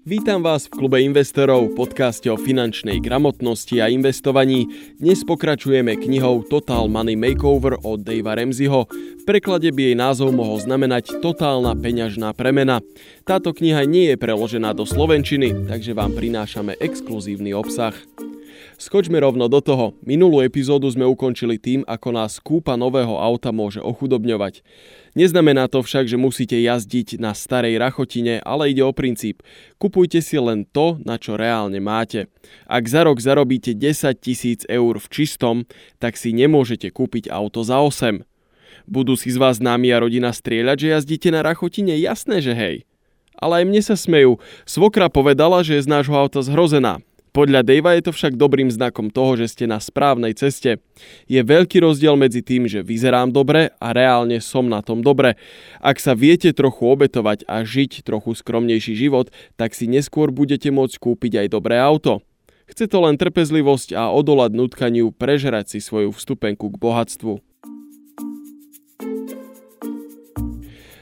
Vítam vás v klube investorov, podcaste o finančnej gramotnosti a investovaní. Dnes pokračujeme knihou Total Money Makeover od Davea Ramseyho. V preklade by jej názov mohol znamenať Totálna peňažná premena. Táto kniha nie je preložená do slovenčiny, takže vám prinášame exkluzívny obsah. Skočme rovno do toho. Minulú epizódu sme ukončili tým, ako nás kúpa nového auta môže ochudobňovať. Neznamená to však, že musíte jazdiť na starej rachotine, ale ide o princíp. Kupujte si len to, na čo reálne máte. Ak za rok zarobíte 10 tisíc eur v čistom, tak si nemôžete kúpiť auto za 8. Budú si z vás námi a rodina strieľať, že jazdíte na rachotine? Jasné, že hej. Ale aj mne sa smejú. Svokra povedala, že je z nášho auta zhrozená. Podľa Davea je to však dobrým znakom toho, že ste na správnej ceste. Je veľký rozdiel medzi tým, že vyzerám dobre a reálne som na tom dobre. Ak sa viete trochu obetovať a žiť trochu skromnejší život, tak si neskôr budete môcť kúpiť aj dobré auto. Chce to len trpezlivosť a odolať nutkaniu prežerať si svoju vstupenku k bohatstvu.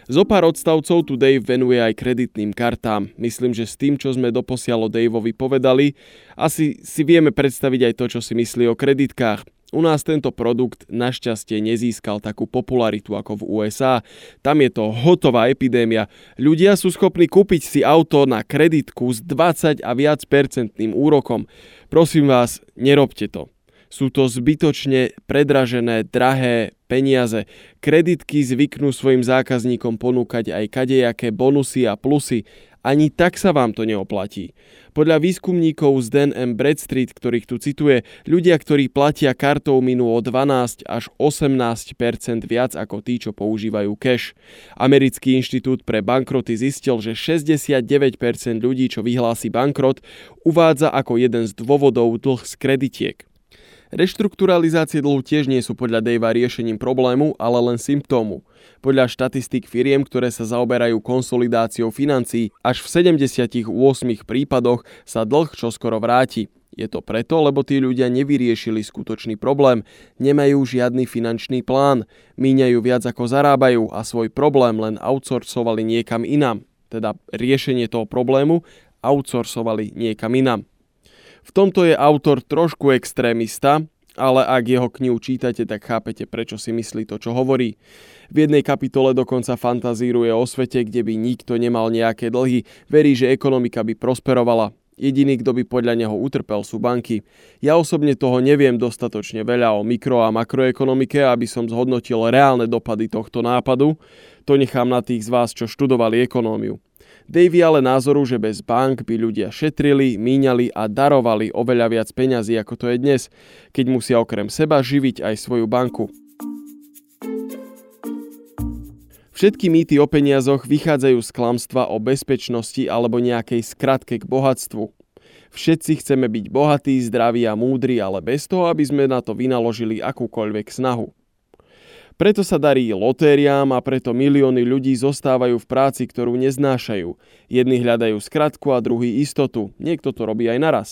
Zopár odstavcov tu Dave venuje aj kreditným kartám. Myslím, že s tým, čo sme doposiaľ o Daveovi povedali, asi si vieme predstaviť aj to, čo si myslí o kreditkách. U nás tento produkt našťastie nezískal takú popularitu ako v USA. Tam je to hotová epidémia. Ľudia sú schopní kúpiť si auto na kreditku s 20 a viac percentným úrokom. Prosím vás, nerobte to. Sú to zbytočne predražené, drahé peniaze. Kreditky zvyknú svojim zákazníkom ponúkať aj kadejaké bonusy a plusy. Ani tak sa vám to neoplatí. Podľa výskumníkov z Dan M. Bradstreet, ktorých tu cituje, ľudia, ktorí platia kartou minú o 12 až 18% viac ako tí, čo používajú cash. Americký inštitút pre bankroty zistil, že 69% ľudí, čo vyhlási bankrot, uvádza ako jeden z dôvodov dlh z kreditiek. Reštrukturalizácie dlhu tiež nie sú podľa Davea riešením problému, ale len symptómu. Podľa štatistík firiem, ktoré sa zaoberajú konsolidáciou financií, až v 78 prípadoch sa dlh čoskoro vráti. Je to preto, lebo tí ľudia nevyriešili skutočný problém, nemajú žiadny finančný plán, míňajú viac ako zarábajú a svoj problém len outsourcovali niekam inám. Teda riešenie toho problému outsourcovali niekam inám. V tomto je autor trošku extrémista, ale ak jeho knihu čítate, tak chápete, prečo si myslí to, čo hovorí. V jednej kapitole dokonca fantazíruje o svete, kde by nikto nemal nejaké dlhy, verí, že ekonomika by prosperovala. Jediný, kto by podľa neho utrpel, sú banky. Ja osobne toho neviem dostatočne veľa o mikro- a makroekonomike, aby som zhodnotil reálne dopady tohto nápadu. To nechám na tých z vás, čo študovali ekonómiu. Davey ale názoru, že bez bank by ľudia šetrili, míňali a darovali oveľa viac peňazí ako to je dnes, keď musia okrem seba živiť aj svoju banku. Všetky mýty o peniazoch vychádzajú z klamstva o bezpečnosti alebo nejakej skratke k bohatstvu. Všetci chceme byť bohatí, zdraví a múdri, ale bez toho, aby sme na to vynaložili akúkoľvek snahu. Preto sa darí lotériám a preto milióny ľudí zostávajú v práci, ktorú neznášajú. Jedni hľadajú skratku a druhý istotu. Niekto to robí aj naraz.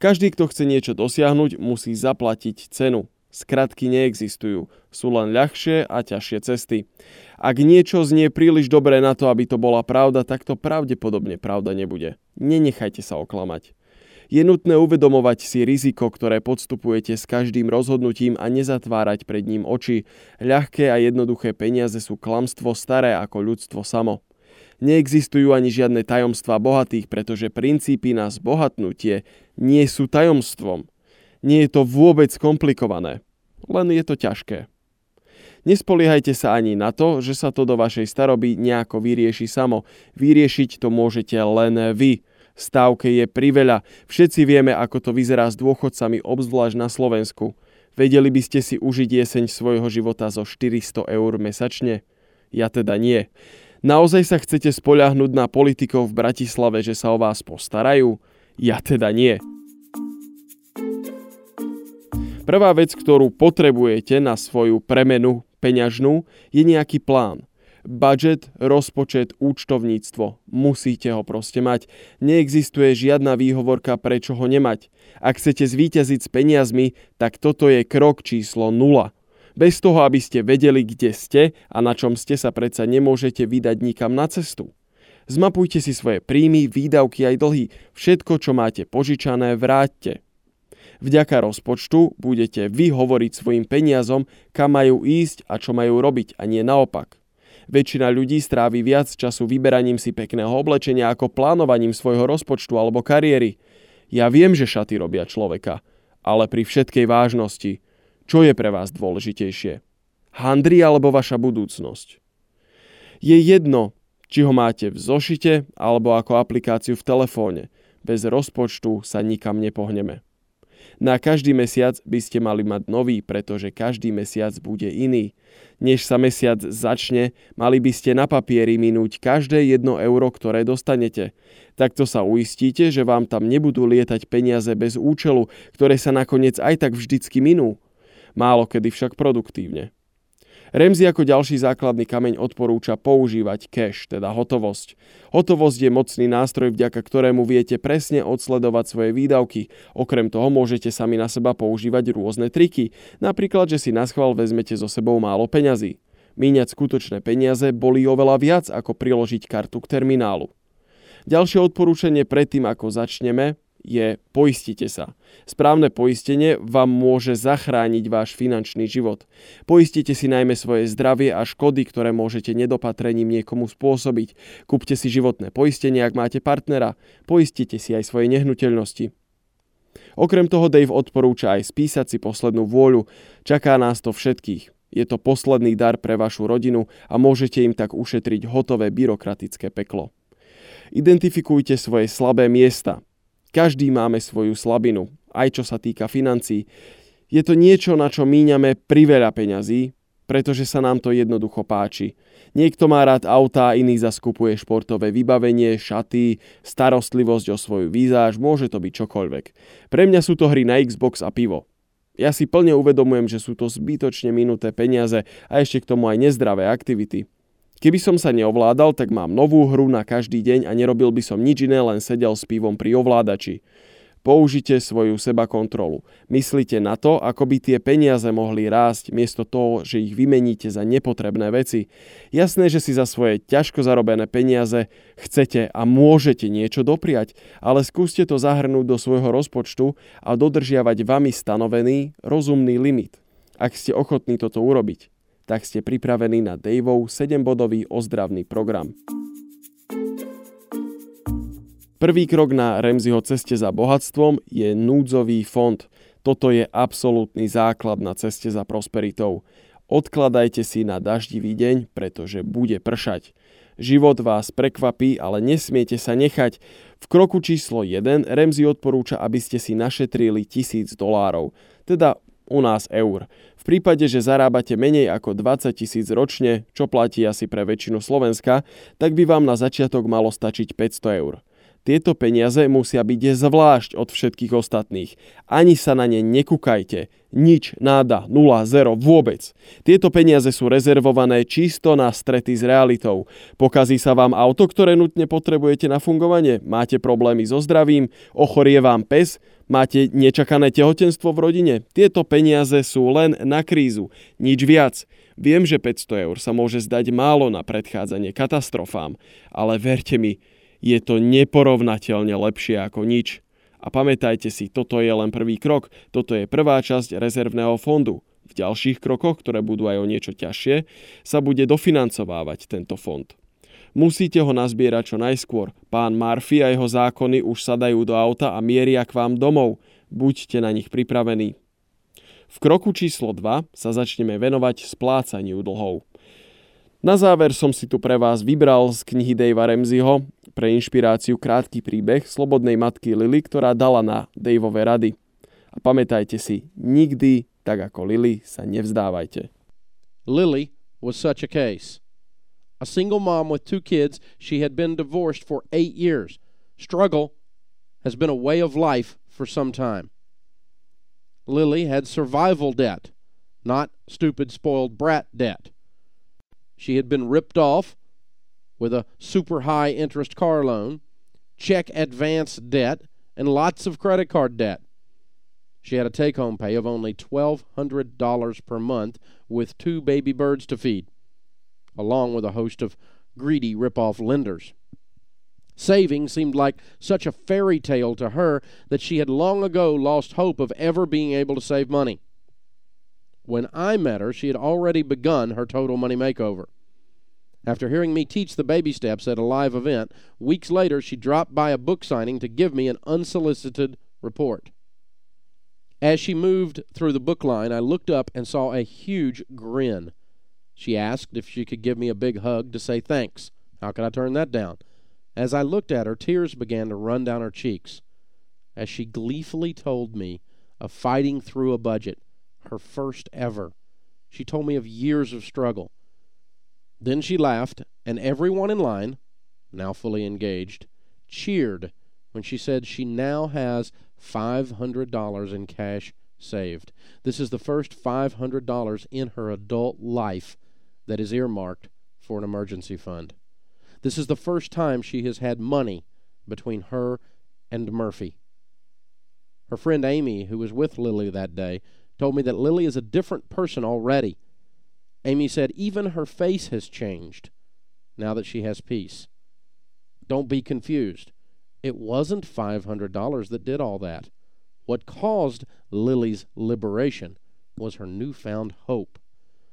Každý, kto chce niečo dosiahnuť, musí zaplatiť cenu. Skratky neexistujú, sú len ľahšie a ťažšie cesty. Ak niečo znie príliš dobre na to, aby to bola pravda, tak to pravdepodobne pravda nebude. Nenechajte sa oklamať. Je nutné uvedomovať si riziko, ktoré podstupujete s každým rozhodnutím a nezatvárať pred ním oči. Ľahké a jednoduché peniaze sú klamstvo staré ako ľudstvo samo. Neexistujú ani žiadne tajomstvá bohatých, pretože princípy na zbohatnutie nie sú tajomstvom. Nie je to vôbec komplikované, len je to ťažké. Nespoliehajte sa ani na to, že sa to do vašej staroby nejako vyrieši samo. Vyriešiť to môžete len vy stávke je priveľa. Všetci vieme, ako to vyzerá s dôchodcami, obzvlášť na Slovensku. Vedeli by ste si užiť jeseň svojho života zo 400 eur mesačne? Ja teda nie. Naozaj sa chcete spoľahnúť na politikov v Bratislave, že sa o vás postarajú? Ja teda nie. Prvá vec, ktorú potrebujete na svoju premenu peňažnú, je nejaký plán – budget, rozpočet, účtovníctvo. Musíte ho proste mať. Neexistuje žiadna výhovorka, prečo ho nemať. Ak chcete zvíťaziť s peniazmi, tak toto je krok číslo 0. Bez toho, aby ste vedeli, kde ste a na čom ste sa predsa nemôžete vydať nikam na cestu. Zmapujte si svoje príjmy, výdavky aj dlhy. Všetko, čo máte požičané, vráťte. Vďaka rozpočtu budete vy hovoriť svojim peniazom, kam majú ísť a čo majú robiť, a nie naopak. Väčšina ľudí strávi viac času vyberaním si pekného oblečenia ako plánovaním svojho rozpočtu alebo kariéry. Ja viem, že šaty robia človeka, ale pri všetkej vážnosti, čo je pre vás dôležitejšie? Handry alebo vaša budúcnosť? Je jedno, či ho máte v zošite alebo ako aplikáciu v telefóne. Bez rozpočtu sa nikam nepohneme. Na každý mesiac by ste mali mať nový, pretože každý mesiac bude iný. Než sa mesiac začne, mali by ste na papieri minúť každé jedno euro, ktoré dostanete. Takto sa uistíte, že vám tam nebudú lietať peniaze bez účelu, ktoré sa nakoniec aj tak vždycky minú. Málo kedy však produktívne. Remzi ako ďalší základný kameň odporúča používať cash, teda hotovosť. Hotovosť je mocný nástroj, vďaka ktorému viete presne odsledovať svoje výdavky. Okrem toho môžete sami na seba používať rôzne triky, napríklad, že si na schvál vezmete so sebou málo peňazí. Míňať skutočné peniaze boli oveľa viac ako priložiť kartu k terminálu. Ďalšie odporúčanie predtým, ako začneme, je poistite sa. Správne poistenie vám môže zachrániť váš finančný život. Poistite si najmä svoje zdravie a škody, ktoré môžete nedopatrením niekomu spôsobiť. Kúpte si životné poistenie, ak máte partnera. Poistite si aj svoje nehnuteľnosti. Okrem toho Dave odporúča aj spísať si poslednú vôľu. Čaká nás to všetkých. Je to posledný dar pre vašu rodinu a môžete im tak ušetriť hotové byrokratické peklo. Identifikujte svoje slabé miesta. Každý máme svoju slabinu, aj čo sa týka financií. Je to niečo, na čo míňame priveľa peňazí, pretože sa nám to jednoducho páči. Niekto má rád autá, iný zaskupuje športové vybavenie, šaty, starostlivosť o svoju výzáž, môže to byť čokoľvek. Pre mňa sú to hry na Xbox a pivo. Ja si plne uvedomujem, že sú to zbytočne minuté peniaze a ešte k tomu aj nezdravé aktivity. Keby som sa neovládal, tak mám novú hru na každý deň a nerobil by som nič iné, len sedel s pivom pri ovládači. Použite svoju seba kontrolu. Myslite na to, ako by tie peniaze mohli rásť, miesto toho, že ich vymeníte za nepotrebné veci. Jasné, že si za svoje ťažko zarobené peniaze chcete a môžete niečo dopriať, ale skúste to zahrnúť do svojho rozpočtu a dodržiavať vami stanovený rozumný limit, ak ste ochotní toto urobiť tak ste pripravení na Daveov 7-bodový ozdravný program. Prvý krok na Remziho ceste za bohatstvom je núdzový fond. Toto je absolútny základ na ceste za prosperitou. Odkladajte si na daždivý deň, pretože bude pršať. Život vás prekvapí, ale nesmiete sa nechať. V kroku číslo 1 Remzi odporúča, aby ste si našetrili 1000 dolárov, teda u nás eur. V prípade, že zarábate menej ako 20 tisíc ročne, čo platí asi pre väčšinu Slovenska, tak by vám na začiatok malo stačiť 500 eur. Tieto peniaze musia byť zvlášť od všetkých ostatných. Ani sa na ne nekúkajte. Nič, náda, nula, zero, vôbec. Tieto peniaze sú rezervované čisto na strety s realitou. Pokazí sa vám auto, ktoré nutne potrebujete na fungovanie, máte problémy so zdravím, ochorie vám pes, máte nečakané tehotenstvo v rodine. Tieto peniaze sú len na krízu, nič viac. Viem, že 500 eur sa môže zdať málo na predchádzanie katastrofám, ale verte mi, je to neporovnateľne lepšie ako nič. A pamätajte si, toto je len prvý krok, toto je prvá časť rezervného fondu. V ďalších krokoch, ktoré budú aj o niečo ťažšie, sa bude dofinancovávať tento fond. Musíte ho nazbierať čo najskôr. Pán Murphy a jeho zákony už sadajú do auta a mieria k vám domov. Buďte na nich pripravení. V kroku číslo 2 sa začneme venovať splácaniu dlhov. Na záver som si tu pre vás vybral z knihy Davea Remziho pre inšpiráciu krátky príbeh slobodnej matky Lily, ktorá dala na Daveove rady. A pamätajte si, nikdy, tak ako Lily, sa nevzdávajte. Lily was such a case. A single mom with two kids, she had been divorced for eight years. Struggle has been a way of life for some time. Lily had survival debt, not stupid spoiled brat debt. She had been ripped off with a super high interest car loan, check advance debt, and lots of credit card debt. She had a take home pay of only $1,200 per month with two baby birds to feed, along with a host of greedy rip-off lenders. Saving seemed like such a fairy tale to her that she had long ago lost hope of ever being able to save money. When I met her, she had already begun her total money makeover. After hearing me teach the baby steps at a live event, weeks later she dropped by a book signing to give me an unsolicited report. As she moved through the book line, I looked up and saw a huge grin. She asked if she could give me a big hug to say thanks. How could I turn that down? As I looked at her, tears began to run down her cheeks as she gleefully told me of fighting through a budget, her first ever. She told me of years of struggle. Then she laughed, and everyone in line, now fully engaged, cheered when she said she now has $500 in cash saved. This is the first $500 in her adult life that is earmarked for an emergency fund. This is the first time she has had money between her and Murphy. Her friend Amy, who was with Lily that day, told me that Lily is a different person already. Amy said even her face has changed now that she has peace. Don't be confused. It wasn't $500 that did all that. What caused Lily's liberation was her newfound hope.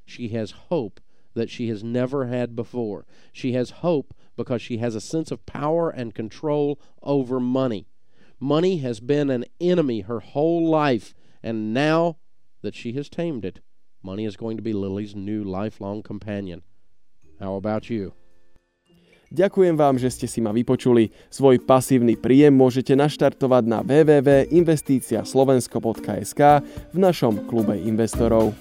She has hope that she has never had before. She has hope because she has a sense of power and control over money. Money has been an enemy her whole life, and now that she has tamed it, money is going to be Lily's new lifelong companion. How about you? Ďakujem vám, že ste si ma vypočuli. Svoj pasívny príjem môžete naštartovať na www.investiciaslovensko.sk v našom klube investorov.